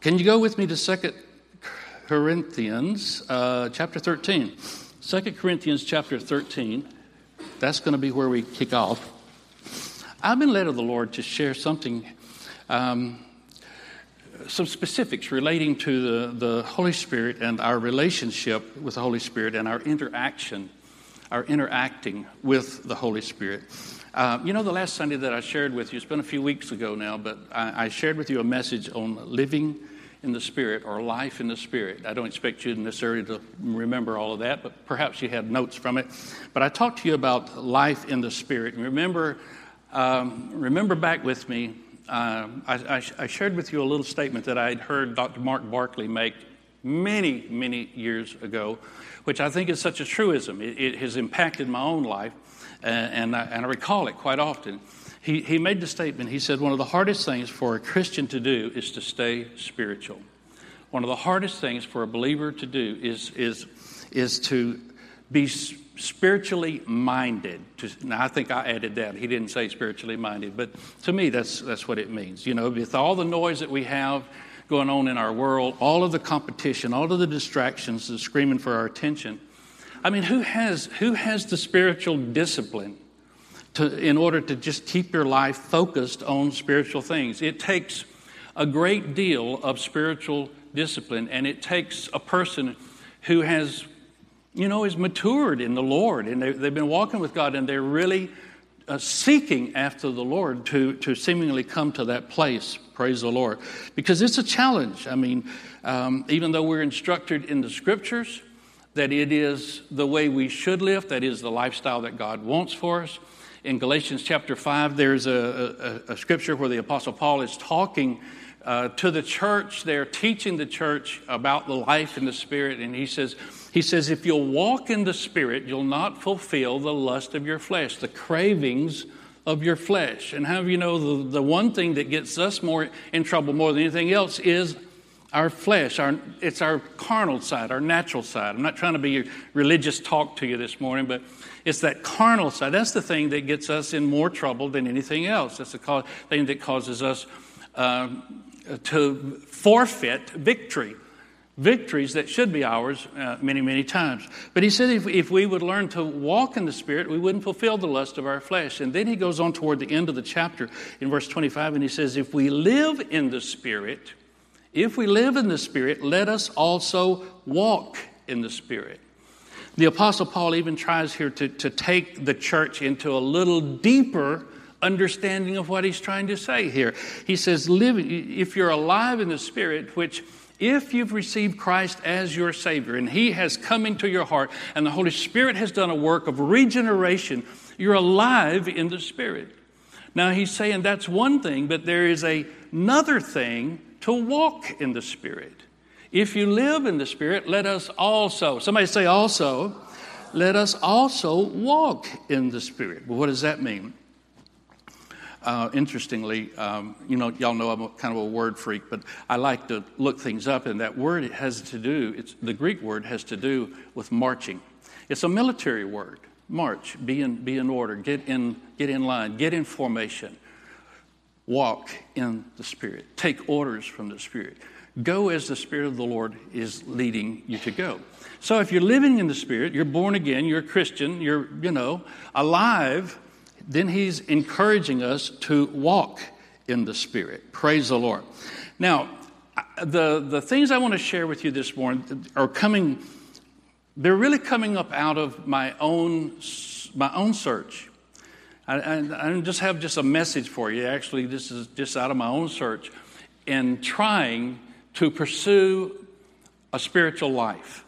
Can you go with me to Second Corinthians uh, chapter 13? 2 Corinthians chapter 13. That's going to be where we kick off. I've been led of the Lord to share something, um, some specifics relating to the, the Holy Spirit and our relationship with the Holy Spirit and our interaction, our interacting with the Holy Spirit. Uh, you know, the last Sunday that I shared with you, it's been a few weeks ago now, but I, I shared with you a message on living in the Spirit or life in the Spirit. I don't expect you necessarily to remember all of that, but perhaps you had notes from it. But I talked to you about life in the Spirit. And remember, um, remember back with me, uh, I, I, I, shared with you a little statement that I had heard Dr. Mark Barclay make many, many years ago, which I think is such a truism. It, it has impacted my own life, and, I, and I recall it quite often. He, he made the statement, he said, one of the hardest things for a Christian to do is to stay spiritual. One of the hardest things for a believer to do is, is, is to be spiritually minded. Now, I think I added that. He didn't say spiritually minded, but to me, that's, that's what it means. You know, with all the noise that we have going on in our world, all of the competition, all of the distractions, the screaming for our attention. I mean, who has, who has the spiritual discipline to, in order to just keep your life focused on spiritual things? It takes a great deal of spiritual discipline, and it takes a person who has you know, is matured in the Lord and they, have been walking with God and they're really uh, seeking after the Lord to, to seemingly come to that place. Praise the Lord. Because it's a challenge. I mean, um, even though we're instructed in the scriptures that it is the way we should live, that is the lifestyle that God wants for us. In Galatians chapter 5, there's a, a, a scripture where the Apostle Paul is talking uh, to the church. They're teaching the church about the life in the Spirit, and he says, he says, if you'll walk in the Spirit, you'll not fulfill the lust of your flesh, the cravings of your flesh. And how you know the, the one thing that gets us more in trouble more than anything else is our flesh. Our, it's our carnal side, our natural side. I'm not trying to be religious talk to you this morning, but it's that carnal side. That's the thing that gets us in more trouble than anything else. That's the thing that causes us uh, to forfeit victory victories that should be ours uh, many, many times. But he said if, if we would learn to walk in the Spirit, we wouldn't fulfill the lust of our flesh. And then he goes on toward the end of the chapter in verse 25 and he says, If we live in the Spirit, if we live in the Spirit, let us also walk in the Spirit. The Apostle Paul even tries here to, to take the church into a little deeper understanding of what he's trying to say here. He says, live, if you're alive in the Spirit, which if you've received Christ as your Savior and He has come into your heart and the Holy Spirit has done a work of regeneration, you're alive in the Spirit. Now, He's saying that's one thing, but there is a, another thing to walk in the Spirit. If you live in the Spirit, let us also, somebody say also, let us also walk in the Spirit. Well, what does that mean? Uh, interestingly, um, you know, y'all know I'm a, kind of a word freak, but I like to look things up, and that word has to do, it's, the Greek word has to do with marching. It's a military word. March, be in, be in order, get in, get in line, get in formation, walk in the Spirit, take orders from the Spirit. Go as the Spirit of the Lord is leading you to go. So if you're living in the Spirit, you're born again, you're a Christian, you're, you know, alive then he's encouraging us to walk in the Spirit. Praise the Lord. Now, the, the things I want to share with you this morning are coming, they're really coming up out of my own, my own search. I, I, just have just a message for you. Actually, this is just out of my own search in trying to pursue a spiritual life.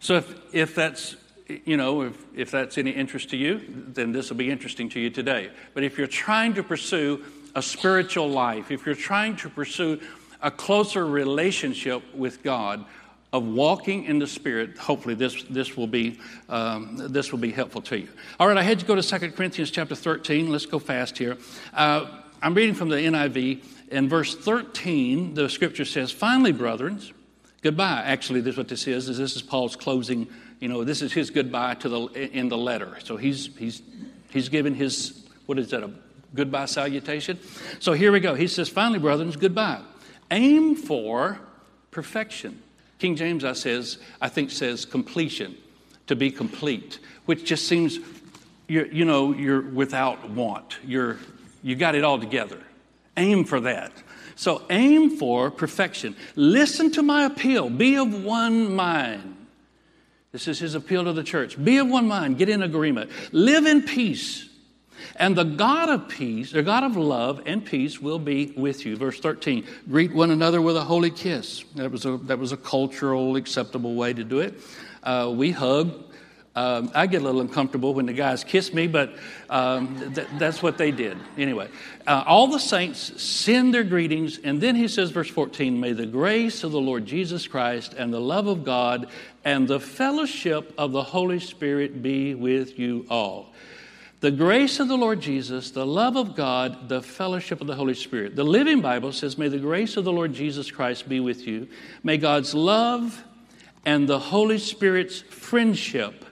So if, if that's you know, if, if that's any interest to you, then this will be interesting to you today. But if you're trying to pursue a spiritual life, if you're trying to pursue a closer relationship with God, of walking in the Spirit, hopefully this, this, will be, um, this will be helpful to you. All right, I had to go to 2 Corinthians chapter 13. Let's go fast here. Uh, I'm reading from the NIV. In verse 13, the scripture says, Finally, brethren, goodbye. Actually, this is what this is, is this is Paul's closing you know, this is his goodbye to the, in the letter. So he's, he's, he's given his, what is that, a goodbye salutation? So here we go. He says, finally, brethren, goodbye. Aim for perfection. King James, I says, I think says completion, to be complete, which just seems, you're, you know, you're without want. You're, you got it all together. Aim for that. So aim for perfection. Listen to my appeal. Be of one mind. This is his appeal to the church. Be of one mind. Get in agreement. Live in peace. And the God of peace, the God of love and peace, will be with you. Verse 13 greet one another with a holy kiss. That was a, that was a cultural, acceptable way to do it. Uh, we hug. Um, I get a little uncomfortable when the guys kiss me, but um, th- that's what they did. Anyway, uh, all the saints send their greetings, and then he says, verse 14, May the grace of the Lord Jesus Christ and the love of God and the fellowship of the Holy Spirit be with you all. The grace of the Lord Jesus, the love of God, the fellowship of the Holy Spirit. The Living Bible says, May the grace of the Lord Jesus Christ be with you. May God's love and the Holy Spirit's friendship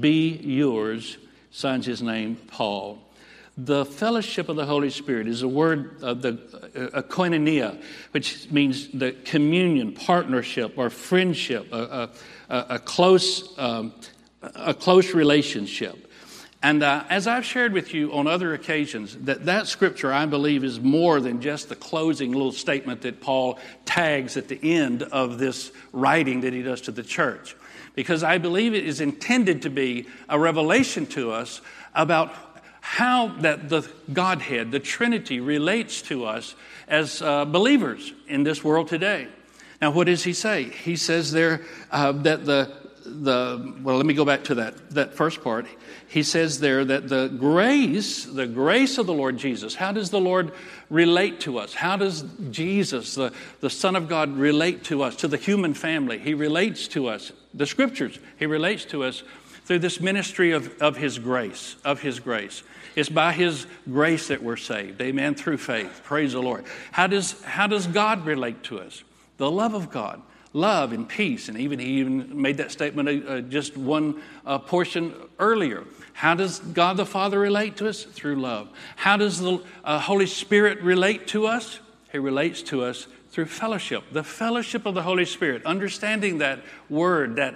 be yours. Signs his name, Paul. The fellowship of the Holy Spirit is a word of the a koinonia, which means the communion, partnership, or friendship, a, a, a close, um, a close relationship. And uh, as I've shared with you on other occasions, that that scripture, I believe, is more than just the closing little statement that Paul tags at the end of this writing that he does to the church. Because I believe it is intended to be a revelation to us about how that the Godhead, the Trinity, relates to us as uh, believers in this world today. Now, what does he say? He says there uh, that the the well, let me go back to that that first part he says there that the grace, the grace of the Lord Jesus, how does the Lord relate to us? How does Jesus, the, the Son of God, relate to us, to the human family? He relates to us, the scriptures, he relates to us through this ministry of, of his grace, of his grace. It's by his grace that we're saved. Amen. Through faith. Praise the Lord. How does, how does God relate to us? The love of God love and peace. And even he even made that statement uh, uh, just one uh, portion earlier. How does God the Father relate to us? Through love. How does the uh, Holy Spirit relate to us? He relates to us through fellowship. The fellowship of the Holy Spirit, understanding that word, that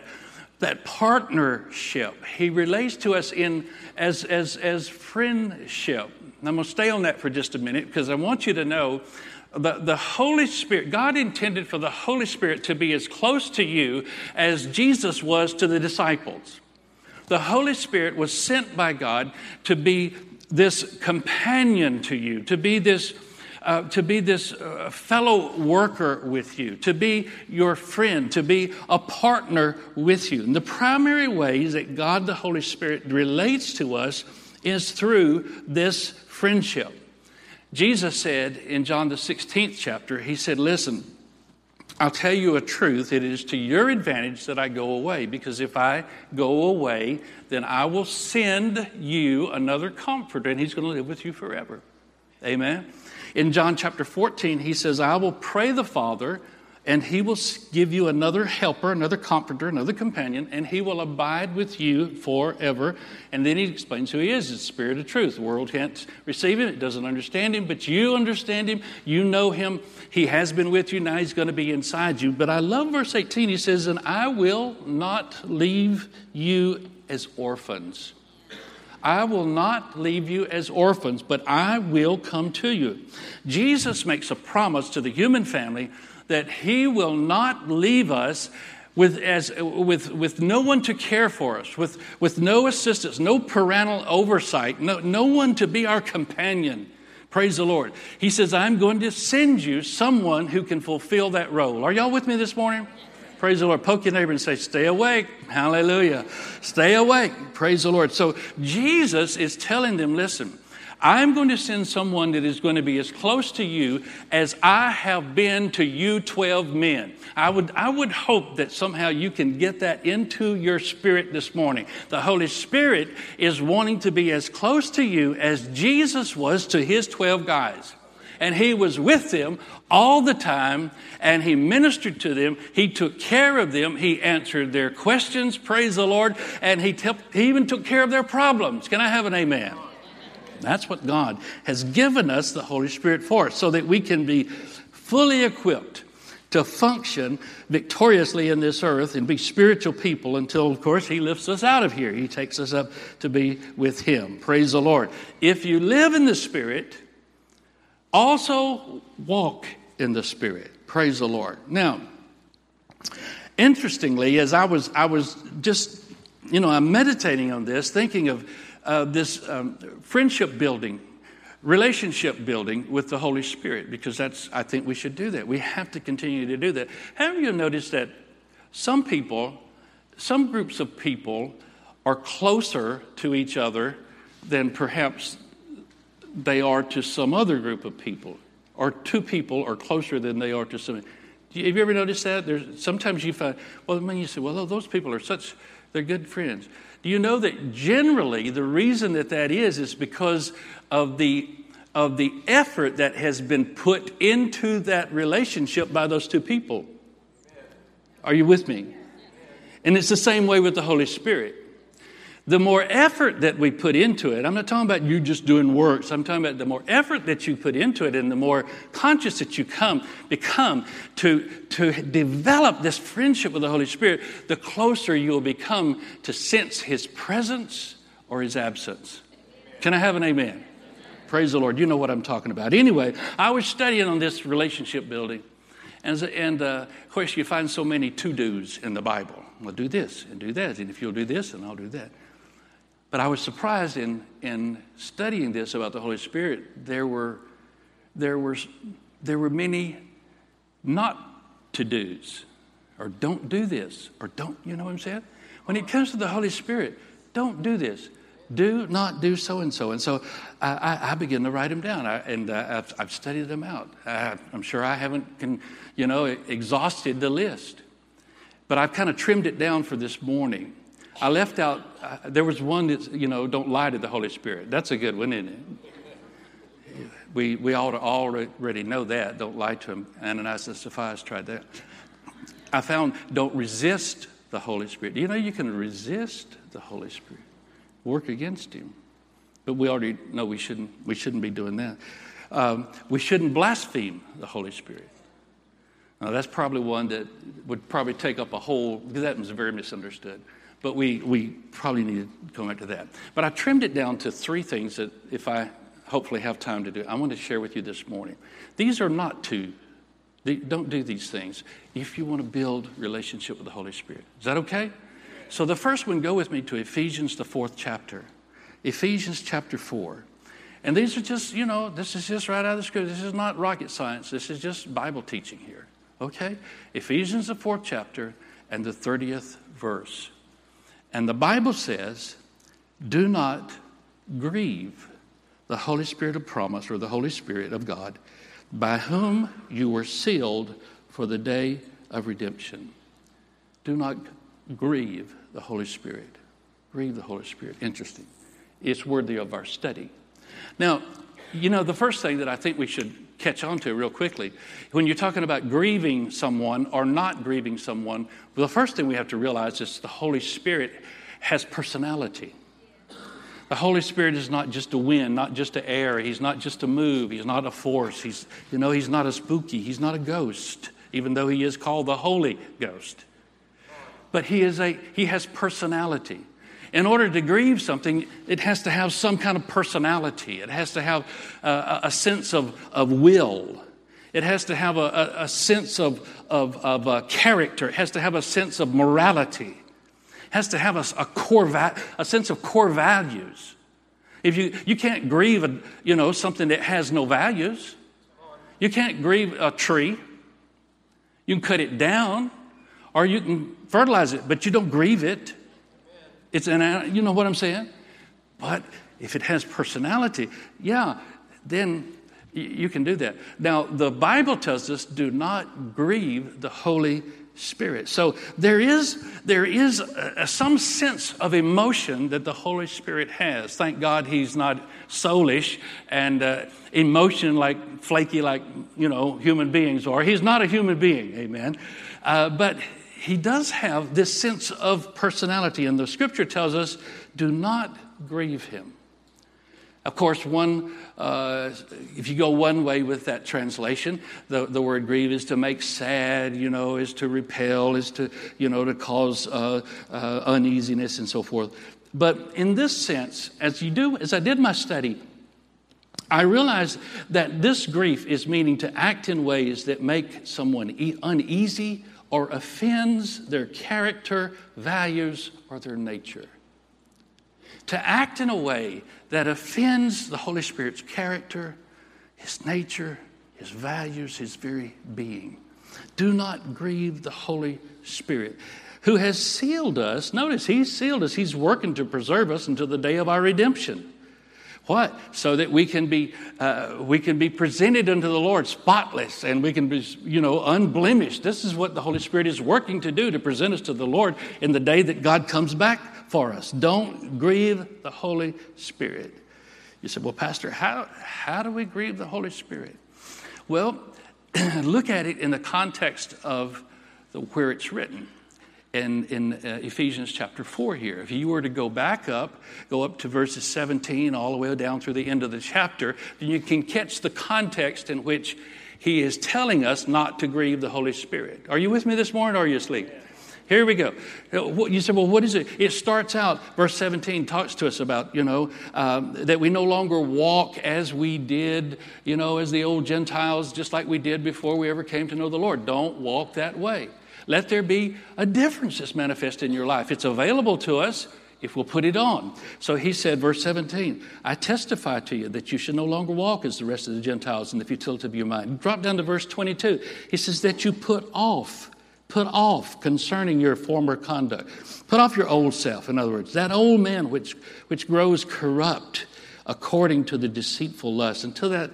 that partnership. He relates to us in as as as friendship. I'm going to stay on that for just a minute because I want you to know the, the Holy Spirit, God intended for the Holy Spirit to be as close to you as Jesus was to the disciples. The Holy Spirit was sent by God to be this companion to you, to be this. Uh, to be this uh, fellow worker with you, to be your friend, to be a partner with you. And the primary ways that God the Holy Spirit relates to us is through this friendship. Jesus said in John the 16th chapter, He said, Listen, I'll tell you a truth. It is to your advantage that I go away, because if I go away, then I will send you another comforter, and He's going to live with you forever. Amen. In John chapter 14, He says, I will pray the Father and he will give you another helper, another comforter, another companion, and he will abide with you forever. And then he explains who he is the Spirit of truth. The world can't receive him, it doesn't understand him, but you understand him, you know him. He has been with you, now he's going to be inside you. But I love verse 18. He says, And I will not leave you as orphans. I will not leave you as orphans, but I will come to you. Jesus makes a promise to the human family that He will not leave us with, as, with, with no one to care for us, with, with no assistance, no parental oversight, no, no one to be our companion. Praise the Lord. He says, I'm going to send you someone who can fulfill that role. Are y'all with me this morning? Praise the Lord. Poke your neighbor and say, Stay awake. Hallelujah. Stay awake. Praise the Lord. So Jesus is telling them, Listen, I'm going to send someone that is going to be as close to you as I have been to you 12 men. I would, I would hope that somehow you can get that into your spirit this morning. The Holy Spirit is wanting to be as close to you as Jesus was to his 12 guys and he was with them all the time and he ministered to them. He took care of them. He answered their questions, praise the Lord, and he, te- he even took care of their problems. Can I have an amen? That's what God has given us the Holy Spirit for, so that we can be fully equipped to function victoriously in this earth and be spiritual people until, of course, He lifts us out of here. He takes us up to be with Him. Praise the Lord. If you live in the Spirit, also walk in the Spirit. Praise the Lord. Now, interestingly, as I was, I was just, you know, I'm meditating on this, thinking of this um, friendship building relationship building with the Holy Spirit because that's, I think we should do that. We have to continue to do that. Have you noticed that some people, some groups of people, are closer to each other than perhaps they are to some other group of people, or two people are closer than they are to some. Have you ever noticed that? There's, sometimes you find, well, when you say, well, those people are such, they're good friends. Do you know that generally the reason that that is is because of the of the effort that has been put into that relationship by those two people. Are you with me? And it's the same way with the Holy Spirit. The more effort that we put into it, I'm not talking about you just doing works. I'm talking about the more effort that you put into it and the more conscious that you come, become to, to develop this friendship with the Holy Spirit, the closer you will become to sense His presence or His absence. Can I have an amen? Praise the Lord. You know what I'm talking about. Anyway, I was studying on this relationship building. And, and uh, of course, you find so many to dos in the Bible. Well, do this and do that. And if you'll do this, and I'll do that. But I was surprised in, in studying this about the Holy Spirit, there were, there, were, there were many not to dos, or don't do this, or don't, you know what I'm saying? When it comes to the Holy Spirit, don't do this do not do so and so. And so I, I, I begin to write them down, I, and uh, I've, I've, studied them out. I, am sure I haven't, can, you know, exhausted the list, but I've kind of trimmed it down for this morning. I left out. Uh, there was one that you know, don't lie to the Holy Spirit. That's a good one, isn't it? We we ought to already know that. Don't lie to him. Ananias and Sapphira tried that. I found don't resist the Holy Spirit. You know you can resist the Holy Spirit? work against him. But we already know we shouldn't, we shouldn't be doing that. Um, we shouldn't blaspheme the Holy Spirit. Now, that's probably one that would probably take up a whole, because that was very misunderstood. But we, we probably need to come back to that. But I trimmed it down to three things that, if I hopefully have time to do, I want to share with you this morning. These are not two. Don't do these things if you want to build relationship with the Holy Spirit. Is that okay? So the first one, go with me to Ephesians, the fourth chapter. Ephesians chapter 4. And these are just, you know, this is just right out of the scripture. This is not rocket science. This is just Bible teaching here. Okay? Ephesians, the fourth chapter, and the 30th verse. And the Bible says, do not grieve the Holy Spirit of promise or the Holy Spirit of God, by whom you were sealed for the day of redemption. Do not grieve the Holy Spirit. Grieve the Holy Spirit. Interesting. It's worthy of our study. Now, you know, the first thing that I think we should catch on to real quickly, when you're talking about grieving someone or not grieving someone, the first thing we have to realize is the Holy Spirit has personality. The Holy Spirit is not just a wind, not just an air. He's not just a move. He's not a force. He's, you know, he's not a spooky. He's not a ghost, even though he is called the Holy Ghost but he, is a, he has personality. In order to grieve something, it has to have some kind of personality. It has to have a, a sense of, of will. It has to have a, a, sense of, of, of uh, character. It has to have a sense of morality. It has to have a, a, core va- a sense of core values. If you, you can't grieve a, you know, something that has no values. You can't grieve a tree. You can cut it down or you can fertilize it, but you don't grieve it. It's an, you know what I'm saying? But if it has personality, yeah, then you can do that. Now, the Bible tells us do not grieve the Holy Spirit. So there is, there is a, some sense of emotion that the Holy Spirit has. Thank God he's not soulish and uh, emotion like flaky like, you know, human beings are. He's not a human being, amen. Uh, but he does have this sense of personality, and the scripture tells us do not grieve him. Of course, one, uh, if you go one way with that translation, the, the word grieve is to make sad, you know, is to repel, is to, you know, to cause uh, uh, uneasiness and so forth. But in this sense, as you do, as I did my study, I realized that this grief is meaning to act in ways that make someone uneasy or offends their character, values, or their nature to act in a way that offends the Holy Spirit's character, his nature, his values, his very being. Do not grieve the Holy Spirit who has sealed us. Notice, he's sealed us. He's working to preserve us until the day of our redemption. What? So that we can be uh, we can be presented unto the Lord spotless and we can be you know unblemished. This is what the Holy Spirit is working to do to present us to the Lord in the day that God comes back for us. Don't grieve the Holy Spirit. You said, well, Pastor, how, how do we grieve the Holy Spirit? Well, look at it in the context of the, where it's written in, in uh, Ephesians chapter 4 here. If you were to go back up, go up to verses 17 all the way down through the end of the chapter, then you can catch the context in which he is telling us not to grieve the Holy Spirit. Are you with me this morning or are you asleep? Here we go. You say, well, what is it? It starts out, verse 17 talks to us about, you know, um, that we no longer walk as we did, you know, as the old Gentiles, just like we did before we ever came to know the Lord. Don't walk that way. Let there be a difference that's manifest in your life. It's available to us if we'll put it on. So he said, verse 17, I testify to you that you should no longer walk as the rest of the Gentiles in the futility of your mind. Drop down to verse 22. He says that you put off Put off concerning your former conduct. Put off your old self, in other words, that old man which, which grows corrupt according to the deceitful lust. Until that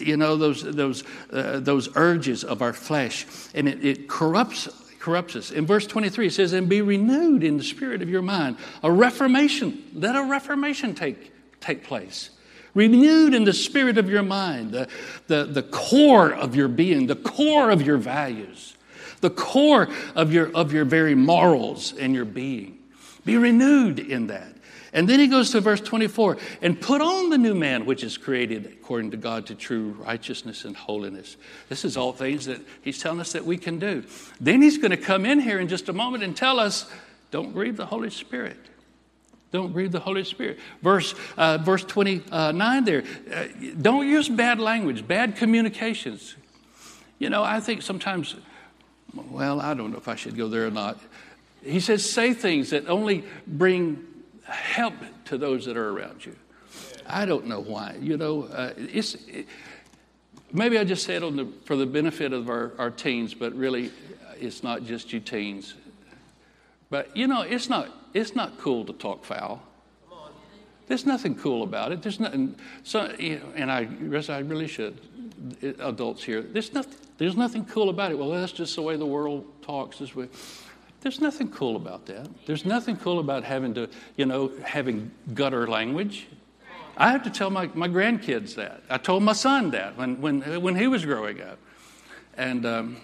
you know those those uh, those urges of our flesh and it, it corrupts corrupts us. In verse 23 it says and be renewed in the spirit of your mind. A reformation. Let a reformation take take place. Renewed in the spirit of your mind the, the, the core of your being the core of your values the core of your, of your very morals and your being. Be renewed in that. And then he goes to verse 24 and put on the new man which is created according to God to true righteousness and holiness. This is all things that he's telling us that we can do. Then he's going to come in here in just a moment and tell us don't grieve the Holy Spirit. Don't grieve the Holy Spirit. Verse, uh, verse 29 there. Uh, don't use bad language, bad communications. You know, I think sometimes well, I don't know if I should go there or not. He says, say things that only bring help to those that are around you. I don't know why. You know, uh, it's, it, maybe I just said it the, for the benefit of our, our teens, but really, it's not just you teens. But you know, it's not it's not cool to talk foul. There's nothing cool about it. There's nothing. So, you know, and I, I really should. Adults here, there's nothing. There's nothing cool about it. Well, that's just the way the world talks. This way. There's nothing cool about that. There's nothing cool about having to, you know, having gutter language. I have to tell my, my grandkids that. I told my son that when, when, when he was growing up. And um,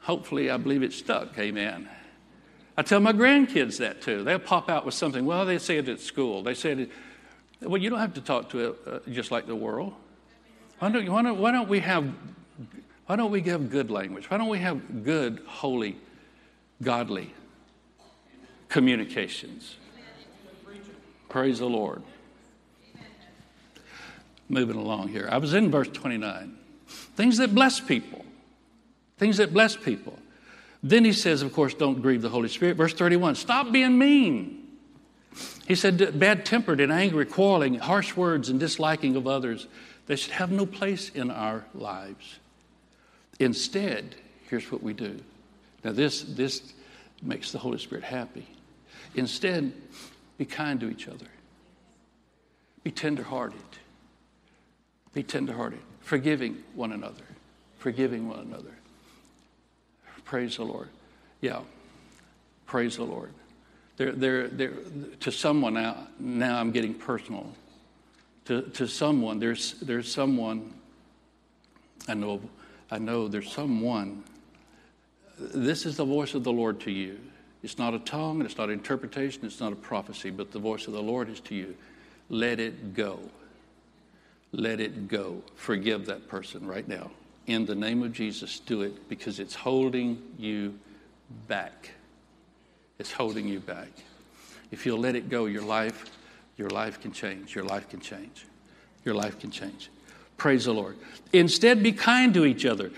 hopefully, I believe it stuck. Amen. I tell my grandkids that too. They'll pop out with something. Well, they say it at school. They say it. Well, you don't have to talk to it uh, just like the world. Why don't, why, don't, why don't we have why don't we give good language? Why don't we have good, holy, godly communications? Praise the Lord. Moving along here. I was in verse 29. Things that bless people. Things that bless people. Then he says, of course, don't grieve the Holy Spirit. Verse 31 stop being mean. He said, bad tempered and angry, quarreling, harsh words, and disliking of others. They should have no place in our lives. Instead, here's what we do. Now, this, this makes the Holy Spirit happy. Instead, be kind to each other, be tenderhearted, be tenderhearted, forgiving one another, forgiving one another. Praise the Lord. Yeah, praise the Lord. There, there, there, to someone now, now I'm getting personal. To, to someone, there's, there's someone I know I know there's someone. This is the voice of the Lord to you. It's not a tongue, it's not interpretation, it's not a prophecy, but the voice of the Lord is to you. let it go. Let it go. Forgive that person right now. In the name of Jesus, do it because it's holding you back. It's holding you back. If you'll let it go, your life, your life can change. Your life can change. Your life can change. Praise the Lord. Instead, be kind to each other,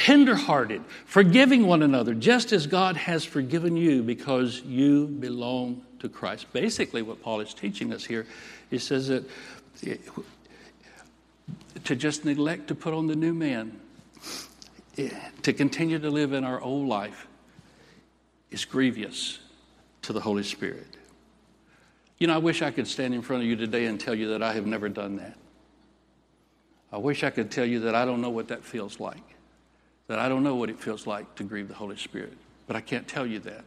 tenderhearted, forgiving one another, just as God has forgiven you because you belong to Christ. Basically, what Paul is teaching us here, he says that to just neglect to put on the new man, to continue to live in our old life, is grievous to the Holy Spirit. You know, I wish I could stand in front of you today and tell you that I have never done that. I wish I could tell you that I don't know what that feels like, that I don't know what it feels like to grieve the Holy Spirit, but I can't tell you that.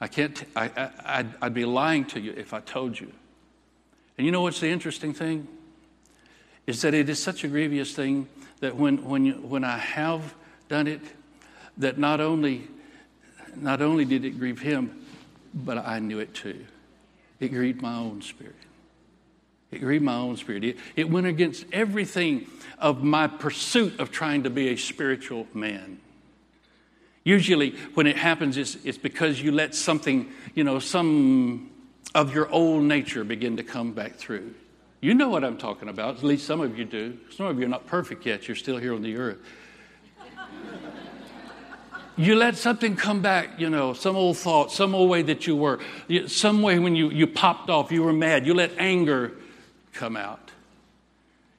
I can't, I, I, I'd, I'd be lying to you if I told you. And you know what's the interesting thing? Is that it is such a grievous thing that when, when, you, when I have done it, that not only, not only did it grieve him, but I knew it too. It grieved my own spirit. It grieved my own spirit. It, it went against everything of my pursuit of trying to be a spiritual man. Usually, when it happens, it's, it's because you let something, you know, some of your old nature begin to come back through. You know what I'm talking about. At least some of you do. Some of you are not perfect yet. You're still here on the earth. you let something come back, you know, some old thought, some old way that you were, some way when you, you popped off, you were mad. You let anger come out.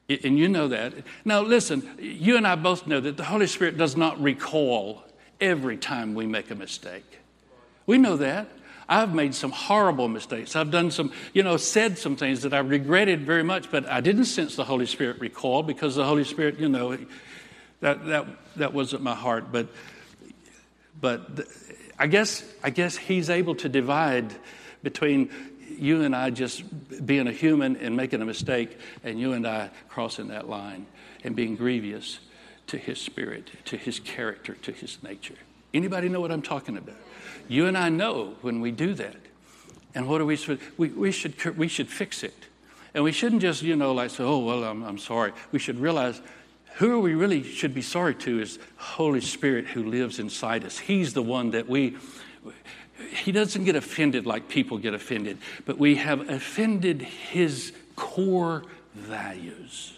And you know that. Now, listen, you and I both know that the Holy Spirit does not recall every time we make a mistake. We know that. I've made some horrible mistakes. I've done some, you know, said some things that I regretted very much, but I didn't sense the Holy Spirit recall because the Holy Spirit, you know, that, that, that wasn't my heart. But, but I guess, I guess He's able to divide between you and I just being a human and making a mistake, and you and I crossing that line and being grievous to his spirit, to his character, to his nature. Anybody know what I'm talking about? You and I know when we do that. And what do we we, we should we should fix it. And we shouldn't just, you know, like say, oh well, I'm, I'm sorry. We should realize who we really should be sorry to is Holy Spirit who lives inside us. He's the one that we he doesn't get offended like people get offended, but we have offended his core values.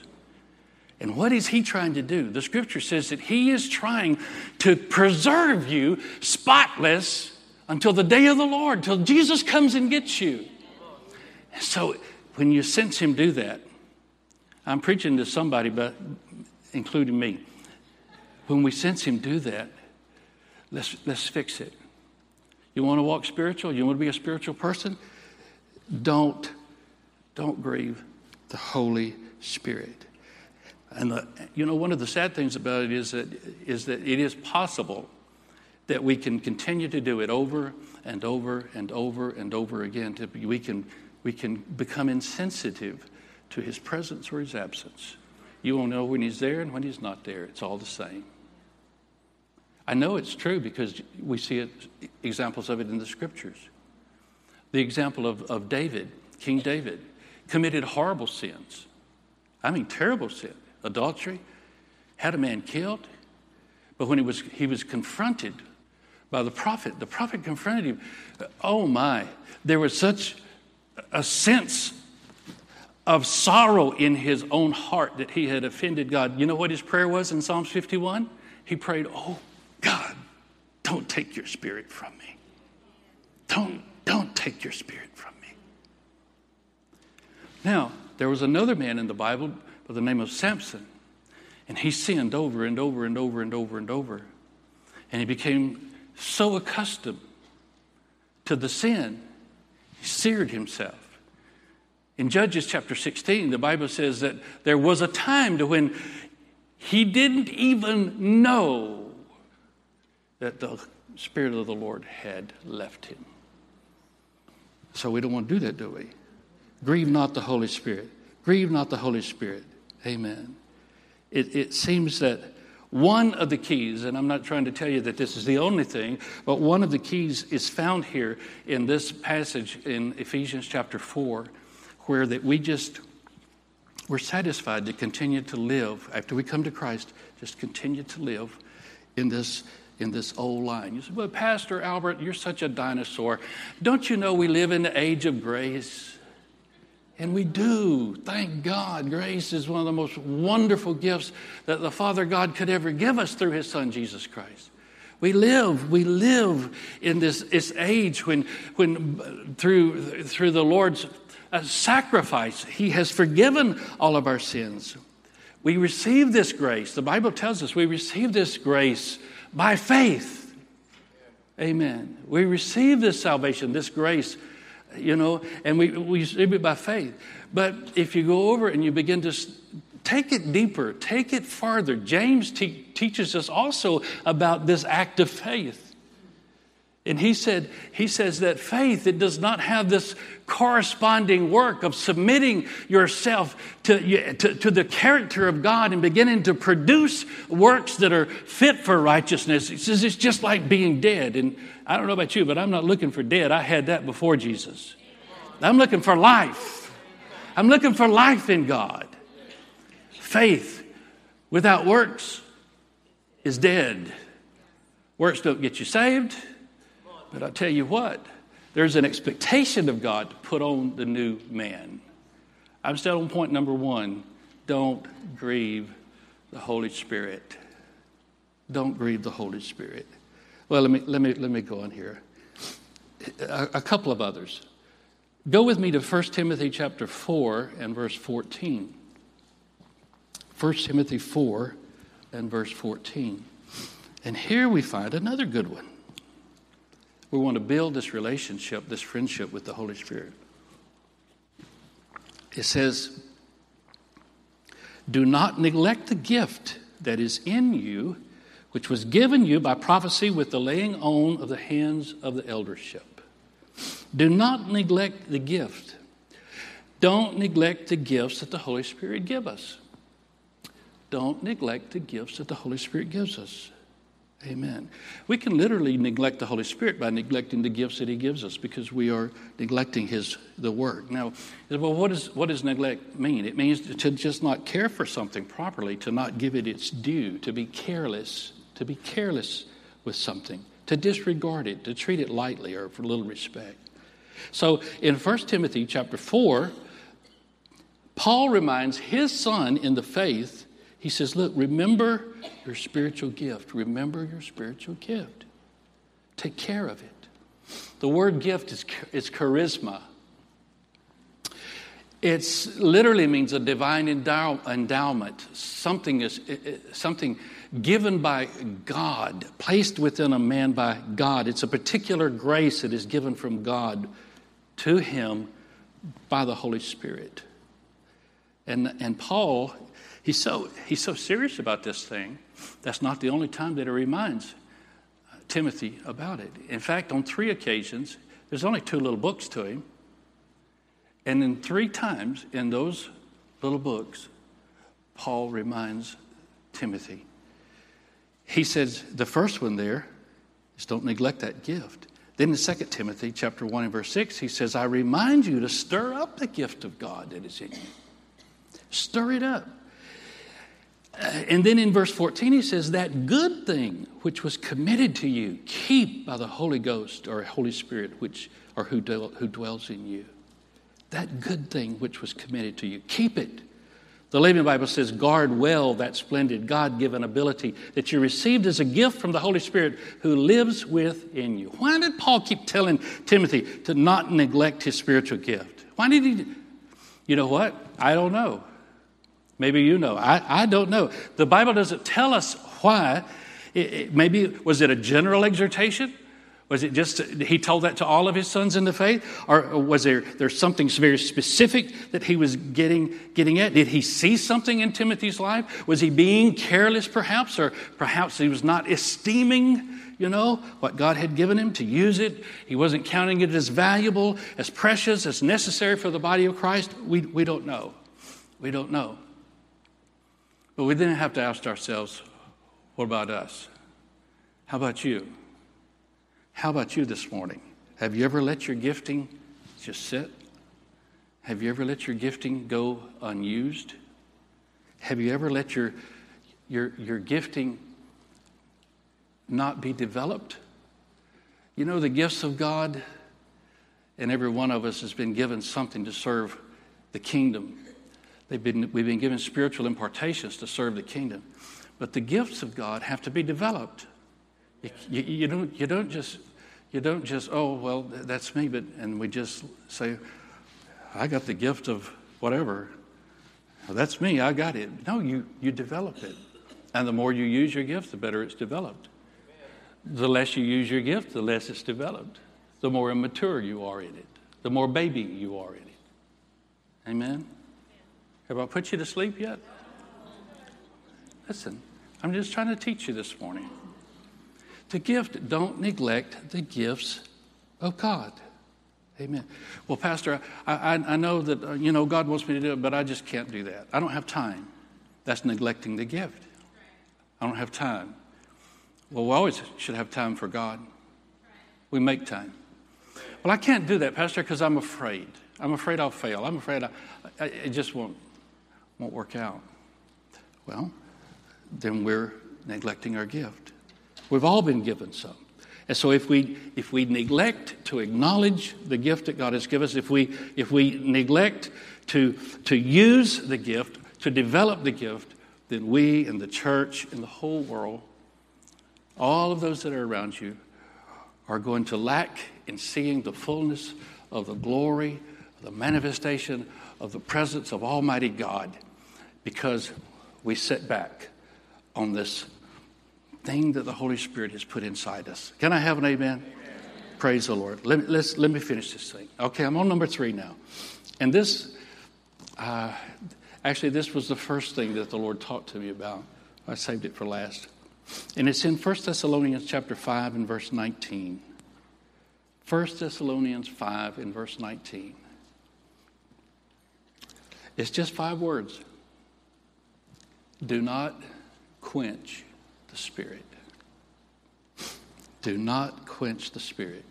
And what is he trying to do? The scripture says that he is trying to preserve you spotless until the day of the Lord, till Jesus comes and gets you. So when you sense him do that, I'm preaching to somebody, but including me. When we sense him do that, let's, let's fix it. You want to walk spiritual? You want to be a spiritual person? Don't, don't grieve the Holy Spirit. And the, you know, one of the sad things about it is that, is that it is possible that we can continue to do it over and over and over and over again. To, we, can, we can become insensitive to his presence or his absence. You won't know when he's there and when he's not there. It's all the same. I know it's true because we see it, examples of it in the scriptures. The example of, of David, King David, committed horrible sins. I mean, terrible sin. Adultery, had a man killed. But when he was, he was confronted by the prophet, the prophet confronted him. Oh my, there was such a sense of sorrow in his own heart that he had offended God. You know what his prayer was in Psalms 51? He prayed, Oh God, don't take your spirit from me. Don't, don't take your spirit from me. Now, there was another man in the Bible by the name of Samson, and he sinned over and over and over and over and over. And he became so accustomed to the sin, he seared himself. In Judges chapter 16, the Bible says that there was a time to when he didn't even know that the Spirit of the Lord had left him. So we don't want to do that, do we? Grieve not the Holy Spirit. Grieve not the Holy Spirit. Amen. It, it seems that one of the keys, and I'm not trying to tell you that this is the only thing, but one of the keys is found here in this passage in Ephesians chapter 4, where that we just we're satisfied to continue to live after we come to Christ, just continue to live in this in this old line. You say, Well, Pastor Albert, you're such a dinosaur. Don't you know we live in the age of grace? And we do. Thank God. Grace is one of the most wonderful gifts that the Father God could ever give us through His Son, Jesus Christ. We live, we live in this, this age when, when through, through the Lord's uh, sacrifice, He has forgiven all of our sins. We receive this grace. The Bible tells us we receive this grace by faith. Amen. We receive this salvation, this grace, you know, and we, we receive it by faith. But if you go over and you begin to take it deeper, take it farther, James te- teaches us also about this act of faith. And he said, he says that faith, it does not have this corresponding work of submitting yourself to, to, to, the character of God and beginning to produce works that are fit for righteousness. He says it's just like being dead. And I don't know about you, but I'm not looking for dead. I had that before Jesus. I'm looking for life. I'm looking for life in God. Faith without works is dead. Works don't get you saved. But I tell you what, there's an expectation of God to put on the new man. I'm still on point number one don't grieve the Holy Spirit. Don't grieve the Holy Spirit. Well, let me, let me, let me go on here. A, a couple of others. Go with me to 1 Timothy chapter 4 and verse 14. 1 Timothy 4 and verse 14. And here we find another good one. We want to build this relationship, this friendship with the Holy Spirit. It says, Do not neglect the gift that is in you, which was given you by prophecy with the laying on of the hands of the eldership. Do not neglect the gift. Don't neglect the gifts that the Holy Spirit gives us. Don't neglect the gifts that the Holy Spirit gives us. Amen. We can literally neglect the Holy Spirit by neglecting the gifts that He gives us because we are neglecting His the Word. Now, well, what, is, what does neglect mean? It means to just not care for something properly, to not give it its due, to be careless, to be careless with something, to disregard it, to treat it lightly or for little respect. So, in 1 Timothy chapter four, Paul reminds his son in the faith he says, Look, remember your spiritual gift. Remember your spiritual gift. Take care of it. The word gift is, is charisma. It literally means a divine endow, endowment. Something is something given by God, placed within a man by God. It's a particular grace that is given from God to him by the Holy Spirit. And, and Paul He's so, he's so serious about this thing, that's not the only time that he reminds uh, Timothy about it. In fact, on three occasions, there's only two little books to him. And then three times in those little books, Paul reminds Timothy. He says, the first one there is don't neglect that gift. Then in 2 Timothy chapter 1 and verse 6, he says, I remind you to stir up the gift of God that is in you. Stir it up. Uh, and then in verse 14, he says, That good thing which was committed to you, keep by the Holy Ghost or Holy Spirit, which, or who, who dwells in you. That good thing which was committed to you, keep it. The Living Bible says, guard well that splendid God given ability that you received as a gift from the Holy Spirit who lives within you. Why did Paul keep telling Timothy to not neglect his spiritual gift? Why did he? You know what? I don't know. Maybe you know. I, I don't know. The Bible doesn't tell us why. It, it, maybe, was it a general exhortation? Was it just, he told that to all of his sons in the faith? Or was there there's something very specific that he was getting, getting at? Did he see something in Timothy's life? Was he being careless perhaps? Or perhaps he was not esteeming, you know, what God had given him to use it? He wasn't counting it as valuable, as precious, as necessary for the body of Christ? We, we don't know. We don't know. But we then have to ask ourselves, what about us? How about you? How about you this morning? Have you ever let your gifting just sit? Have you ever let your gifting go unused? Have you ever let your, your, your gifting not be developed? You know, the gifts of God, and every one of us has been given something to serve the kingdom. They've been, we've been given spiritual impartations to serve the kingdom. But the gifts of God have to be developed. You, you, you, don't, you, don't just, you don't just, oh, well, that's me, but, and we just say, I got the gift of whatever. Well, that's me, I got it. No, you, you develop it. And the more you use your gift, the better it's developed. The less you use your gift, the less it's developed. The more immature you are in it, the more baby you are in it. Amen? Have I put you to sleep yet? Listen, I'm just trying to teach you this morning. The gift, don't neglect the gifts of God. Amen. Well, Pastor, I, I, I know that, uh, you know, God wants me to do it, but I just can't do that. I don't have time. That's neglecting the gift. I don't have time. Well, we always should have time for God. We make time. Well, I can't do that, Pastor, because I'm afraid. I'm afraid I'll fail. I'm afraid I, I, it just won't, won't work out. Well, then we're neglecting our gift. We've all been given some. And so if we, if we neglect to acknowledge the gift that God has given us, if we, if we neglect to, to use the gift, to develop the gift, then we and the church and the whole world, all of those that are around you, are going to lack in seeing the fullness of the glory, the manifestation of the presence of Almighty God because we sit back on this thing that the Holy Spirit has put inside us. Can I have an amen? amen. Praise the Lord. Let me, let's, let me finish this thing. Okay, I'm on number three now. And this, uh, actually, this was the first thing that the Lord talked to me about. I saved it for last. And it's in 1 Thessalonians chapter 5 and verse 19. 1 Thessalonians 5 and verse 19. It's just five words. Do not quench the Spirit. Do not quench the Spirit.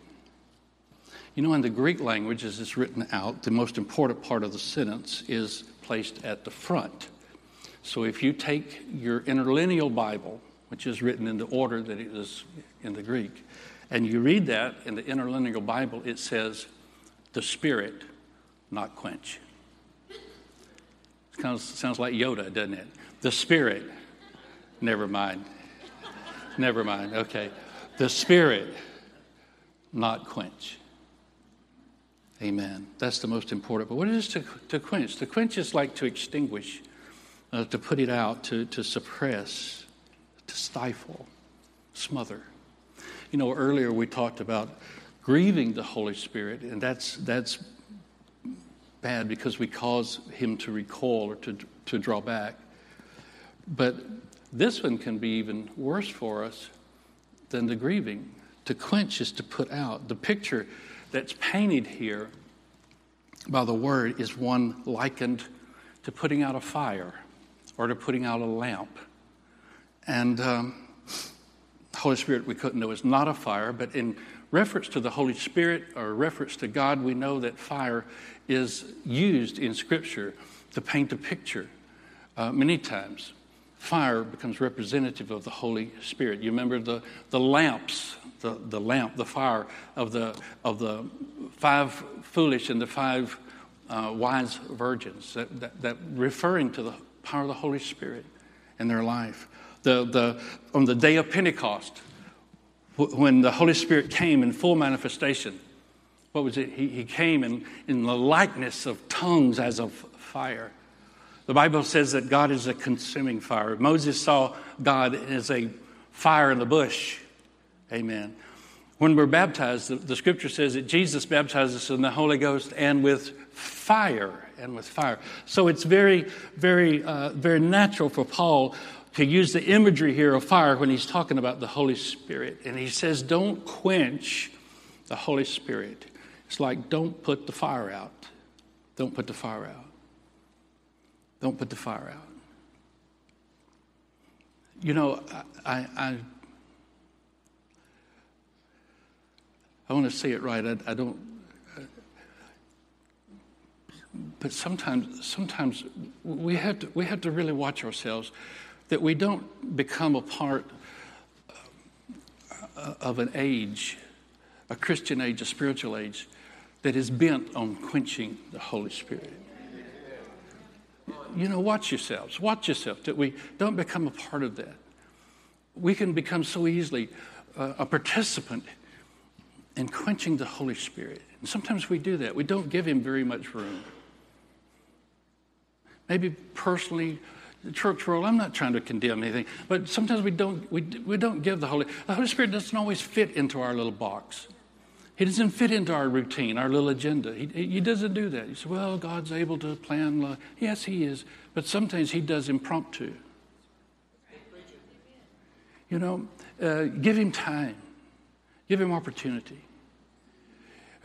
You know, in the Greek language, as it's written out, the most important part of the sentence is placed at the front. So if you take your interlineal Bible, which is written in the order that it is in the Greek, and you read that in the interlineal Bible, it says, the Spirit, not quench. It kind of sounds like Yoda, doesn't it? The Spirit, never mind. Never mind. Okay. The Spirit, not quench. Amen. That's the most important. But what is to, to quench? To quench is like to extinguish, uh, to put it out, to, to suppress, to stifle, smother. You know, earlier we talked about grieving the Holy Spirit, and that's, that's bad because we cause him to recoil or to, to draw back. But this one can be even worse for us than the grieving. To quench is to put out. The picture that's painted here by the word is one likened to putting out a fire or to putting out a lamp. And um, Holy Spirit, we couldn't know is not a fire, but in reference to the Holy Spirit or reference to God, we know that fire is used in Scripture to paint a picture uh, many times fire becomes representative of the Holy Spirit. You remember the, the lamps, the, the lamp, the fire of the, of the five foolish and the five uh, wise virgins, that, that, that, referring to the power of the Holy Spirit in their life. The, the, on the day of Pentecost, when the Holy Spirit came in full manifestation, what was it? He, he came in, in the likeness of tongues as of fire. The Bible says that God is a consuming fire. Moses saw God as a fire in the bush. Amen. When we're baptized, the, the scripture says that Jesus baptizes us in the Holy Ghost and with fire. And with fire. So it's very, very, uh, very natural for Paul to use the imagery here of fire when he's talking about the Holy Spirit. And he says, don't quench the Holy Spirit. It's like, don't put the fire out. Don't put the fire out. Don't put the fire out. You know, I, I, I want to say it right. I, I don't. but sometimes, sometimes we have to, we have to really watch ourselves that we don't become a part uh, of an age, a Christian age, a spiritual age, that is bent on quenching the Holy Spirit. You know, watch yourselves. Watch yourself that we don't become a part of that. We can become so easily uh, a participant in quenching the Holy Spirit. And sometimes we do that. We don't give Him very much room. Maybe personally, church world, I'm not trying to condemn anything, but sometimes we don't, we, we don't give the Holy, the Holy Spirit doesn't always fit into our little box. He doesn't fit into our routine, our little agenda. He, he doesn't do that. You say, well, God's able to plan. Life. Yes, He is. But sometimes He does impromptu. You know, uh, give Him time, give Him opportunity.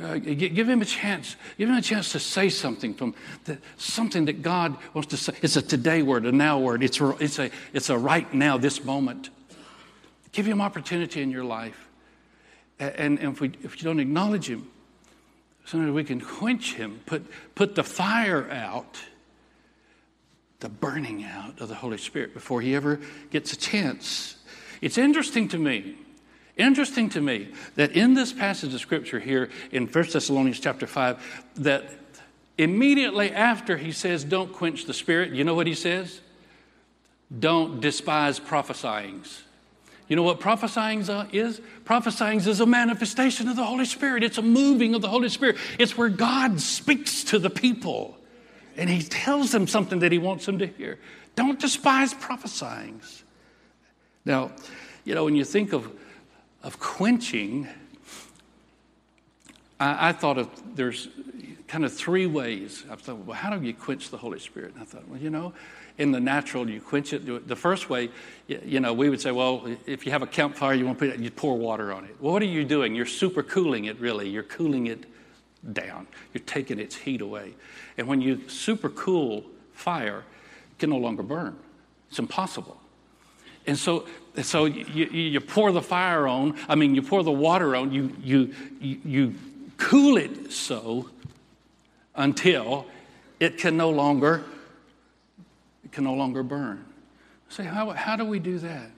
Uh, give him a chance. Give him a chance to say something from the, something that God wants to say. It's a today word, a now word. It's a, it's a, it's a right now, this moment. Give him opportunity in your life. And, if, we, if you don't acknowledge him, sometimes we can quench him, put, put the fire out, the burning out of the Holy Spirit before he ever gets a chance. It's interesting to me Interesting to me that in this passage of scripture here in 1 Thessalonians chapter 5, that immediately after he says, Don't quench the spirit, you know what he says? Don't despise prophesyings. You know what prophesying uh, is? Prophesying is a manifestation of the Holy Spirit. It's a moving of the Holy Spirit. It's where God speaks to the people and He tells them something that He wants them to hear. Don't despise prophesying. Now, you know, when you think of of quenching, I, I, thought of there's kind of three ways. I thought, well, how do you quench the Holy Spirit? And I thought, well, you know, in the natural, you quench it. The first way, you know, we would say, well, if you have a campfire, you want to put it, you pour water on it. Well, what are you doing? You're super cooling it, really. You're cooling it down. You're taking its heat away. And when you super cool fire, it can no longer burn. It's impossible. And so, so you, you pour the fire on, I mean, you pour the water on, you, you, you cool it so until it can no longer, can no longer burn. Say, how, how do we do that?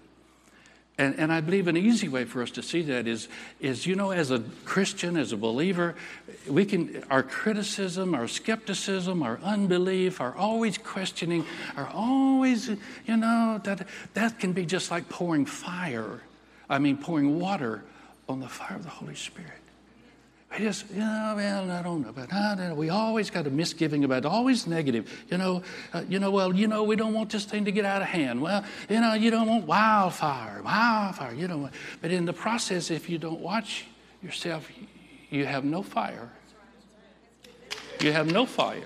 And, and I believe an easy way for us to see that is, is, you know, as a Christian, as a believer, we can, our criticism, our skepticism, our unbelief, our always questioning, are always, you know, that, that can be just like pouring fire. I mean, pouring water on the fire of the Holy Spirit. We just, you know, well, I don't know, but I know. we always got a misgiving about it, always negative. You know, uh, you know, well, you know, we don't want this thing to get out of hand. Well, you know, you don't want wildfire, wildfire. You know, but in the process, if you don't watch yourself, you have no fire. You have no fire.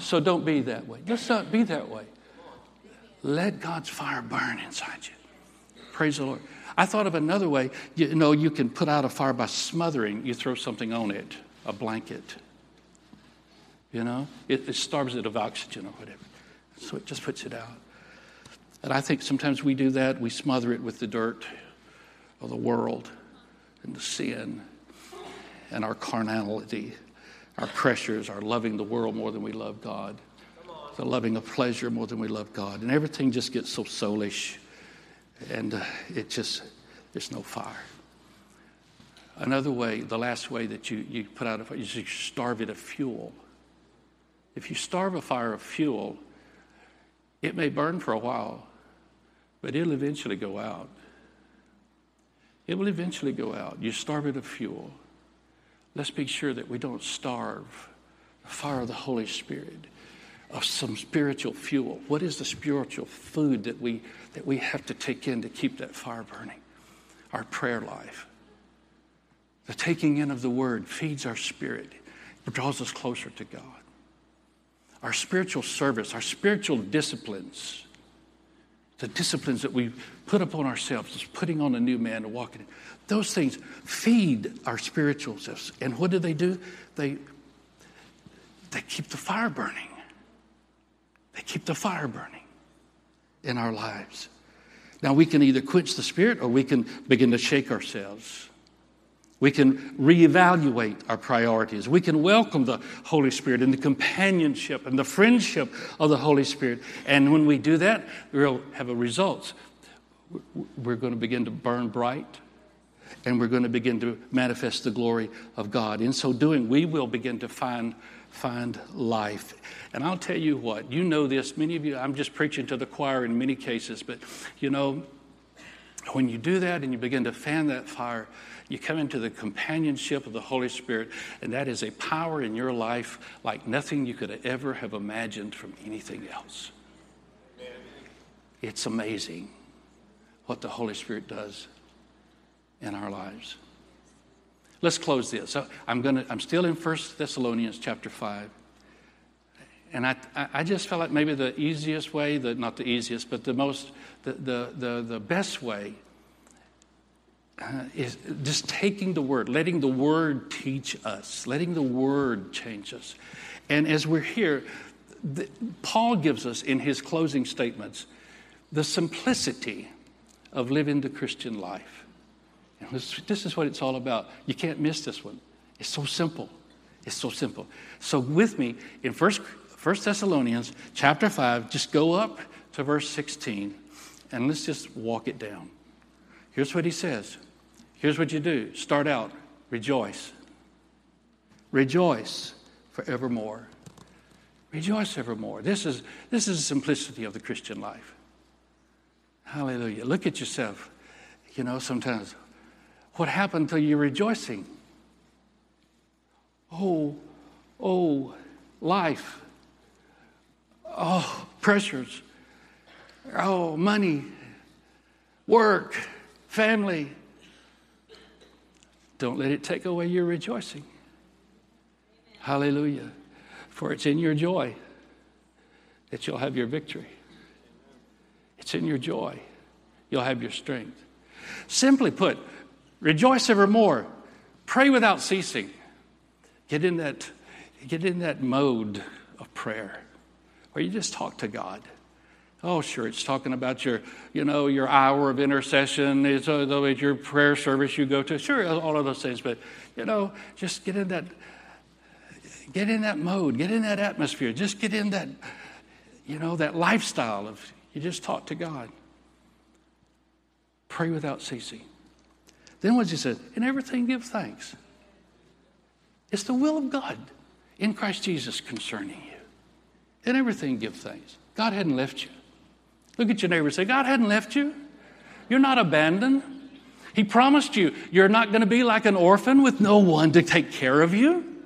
So don't be that way. Let's not be that way. Let God's fire burn inside you. Praise the Lord. I thought of another way. You know, you can put out a fire by smothering. You throw something on it, a blanket. You know, it, it starves it of oxygen or whatever. So it just puts it out. And I think sometimes we do that. We smother it with the dirt of the world and the sin and our carnality, our pressures, our loving the world more than we love God, the loving of pleasure more than we love God. And everything just gets so soulish and uh, it just, there's no fire. Another way, the last way that you, you put out a fire is you starve it of fuel. If you starve a fire of fuel, it may burn for a while, but it'll eventually go out. It will eventually go out. You starve it of fuel. Let's be sure that we don't starve the fire of the Holy Spirit of some spiritual fuel. What is the spiritual food that we, that we have to take in to keep that fire burning? Our prayer life. The taking in of the word feeds our spirit, it draws us closer to God. Our spiritual service, our spiritual disciplines, the disciplines that we put upon ourselves, is putting on a new man and walking in. Those things feed our spiritual selves. And what do they do? They, they keep the fire burning. They keep the fire burning in our lives. Now, we can either quench the spirit or we can begin to shake ourselves. We can reevaluate our priorities. We can welcome the Holy Spirit and the companionship and the friendship of the Holy Spirit. And when we do that, we'll have a result. We're going to begin to burn bright and we're going to begin to manifest the glory of God. In so doing, we will begin to find, find life. And I'll tell you what, you know this, many of you, I'm just preaching to the choir in many cases, but you know, when you do that and you begin to fan that fire, you come into the companionship of the Holy Spirit, and that is a power in your life like nothing you could ever have imagined from anything else. It's amazing what the Holy Spirit does in our lives. Let's close this. I'm, gonna, I'm still in 1 Thessalonians chapter 5. And I, I just felt like maybe the easiest way, the, not the easiest, but the most, the, the, the, the best way uh, is just taking the word, letting the word teach us, letting the word change us. And as we're here, the, Paul gives us in his closing statements the simplicity of living the Christian life. This, this is what it's all about. You can't miss this one. It's so simple. It's so simple. So, with me in First, First Thessalonians chapter 5, just go up to verse 16 and let's just walk it down. Here's what he says Here's what you do start out, rejoice. Rejoice forevermore. Rejoice evermore. This is, this is the simplicity of the Christian life. Hallelujah. Look at yourself. You know, sometimes, what happened to your rejoicing? Oh, oh, life. Oh, pressures. Oh, money, work, family. Don't let it take away your rejoicing. Hallelujah. For it's in your joy that you'll have your victory. It's in your joy you'll have your strength. Simply put, rejoice evermore. Pray without ceasing. Get in that, get in that mode of prayer where you just talk to God. Oh, sure, it's talking about your, you know, your hour of intercession. It's uh, your prayer service you go to. Sure, all of those things. But, you know, just get in that, get in that mode, get in that atmosphere. Just get in that, you know, that lifestyle of you just talk to God. Pray without ceasing. Then what he said, in everything give thanks. It's the will of God in Christ Jesus concerning you. In everything give thanks. God hadn't left you. Look at your neighbor and say, God hadn't left you. You're not abandoned. He promised you you're not going to be like an orphan with no one to take care of you.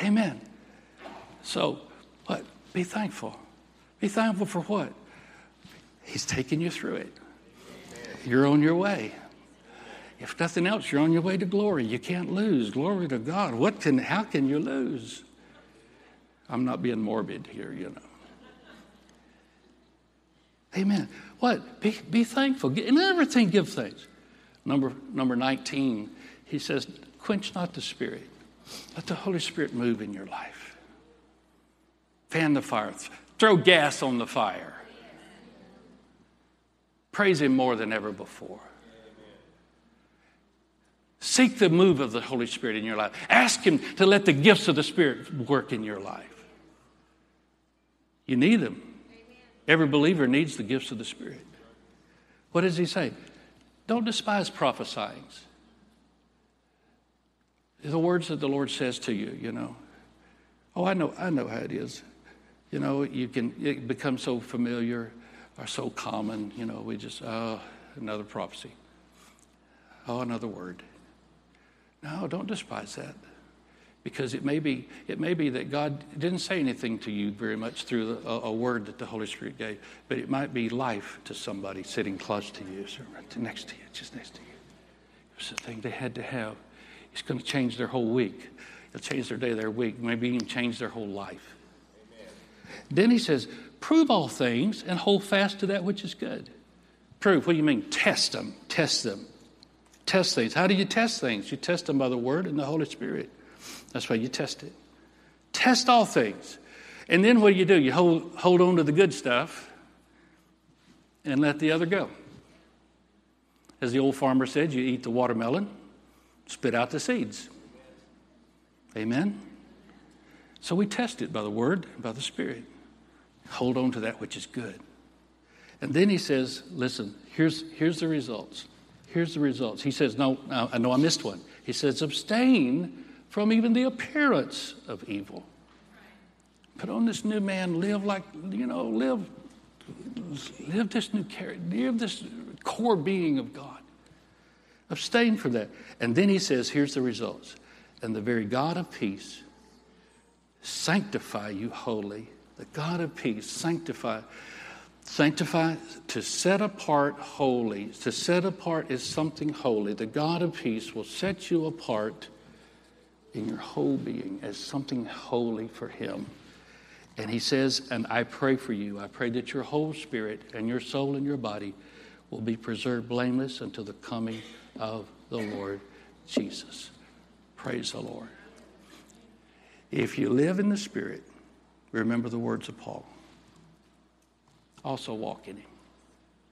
Amen. So, what? Be thankful. Be thankful for what? He's taking you through it. You're on your way. If nothing else, you're on your way to glory. You can't lose. Glory to God. What can how can you lose? I'm not being morbid here, you know. Amen. What? Be, be thankful. In everything, give thanks. Number, number 19, he says, quench not the spirit. Let the Holy Spirit move in your life. Fan the fire. Throw gas on the fire. Praise Him more than ever before. Seek the move of the Holy Spirit in your life. Ask Him to let the gifts of the Spirit work in your life. You need them. Every believer needs the gifts of the Spirit. What does he say? Don't despise prophesying. The words that the Lord says to you, you know. Oh, I know, I know how it is. You know, you can it becomes so familiar or so common, you know, we just, oh, another prophecy. Oh, another word. No, don't despise that because it may be it may be that God didn't say anything to you very much through a, a, word that the Holy Spirit gave, but it might be life to somebody sitting close to you, right next to you, just next to you. It was the thing they had to have. It's going to change their whole week. It'll change their day, their week, maybe even change their whole life. Amen. Then he says, "Prove all things and hold fast to that which is good." Prove. What do you mean? Test them. Test them. Test things. How do you test things? You test them by the Word and the Holy Spirit. That's why you test it. Test all things. And then what do you do? You hold, hold on to the good stuff and let the other go. As the old farmer said, you eat the watermelon, spit out the seeds. Amen? So we test it by the Word, by the Spirit. Hold on to that which is good. And then he says, listen, here's, here's the results. Here's the results. He says, no, I know I missed one. He says, abstain from even the appearance of evil. Put on this new man, live like, you know, live, live this new character, live this core being of God. Abstain from that. And then he says, here's the results. And the very God of peace sanctify you wholly. The God of peace sanctify. Sanctify, to set apart holy. To set apart is something holy. The God of peace will set you apart in your whole being as something holy for Him. And He says, And I pray for you. I pray that your whole spirit and your soul and your body will be preserved blameless until the coming of the Lord Jesus. Praise the Lord. If you live in the Spirit, remember the words of Paul also walk in Him.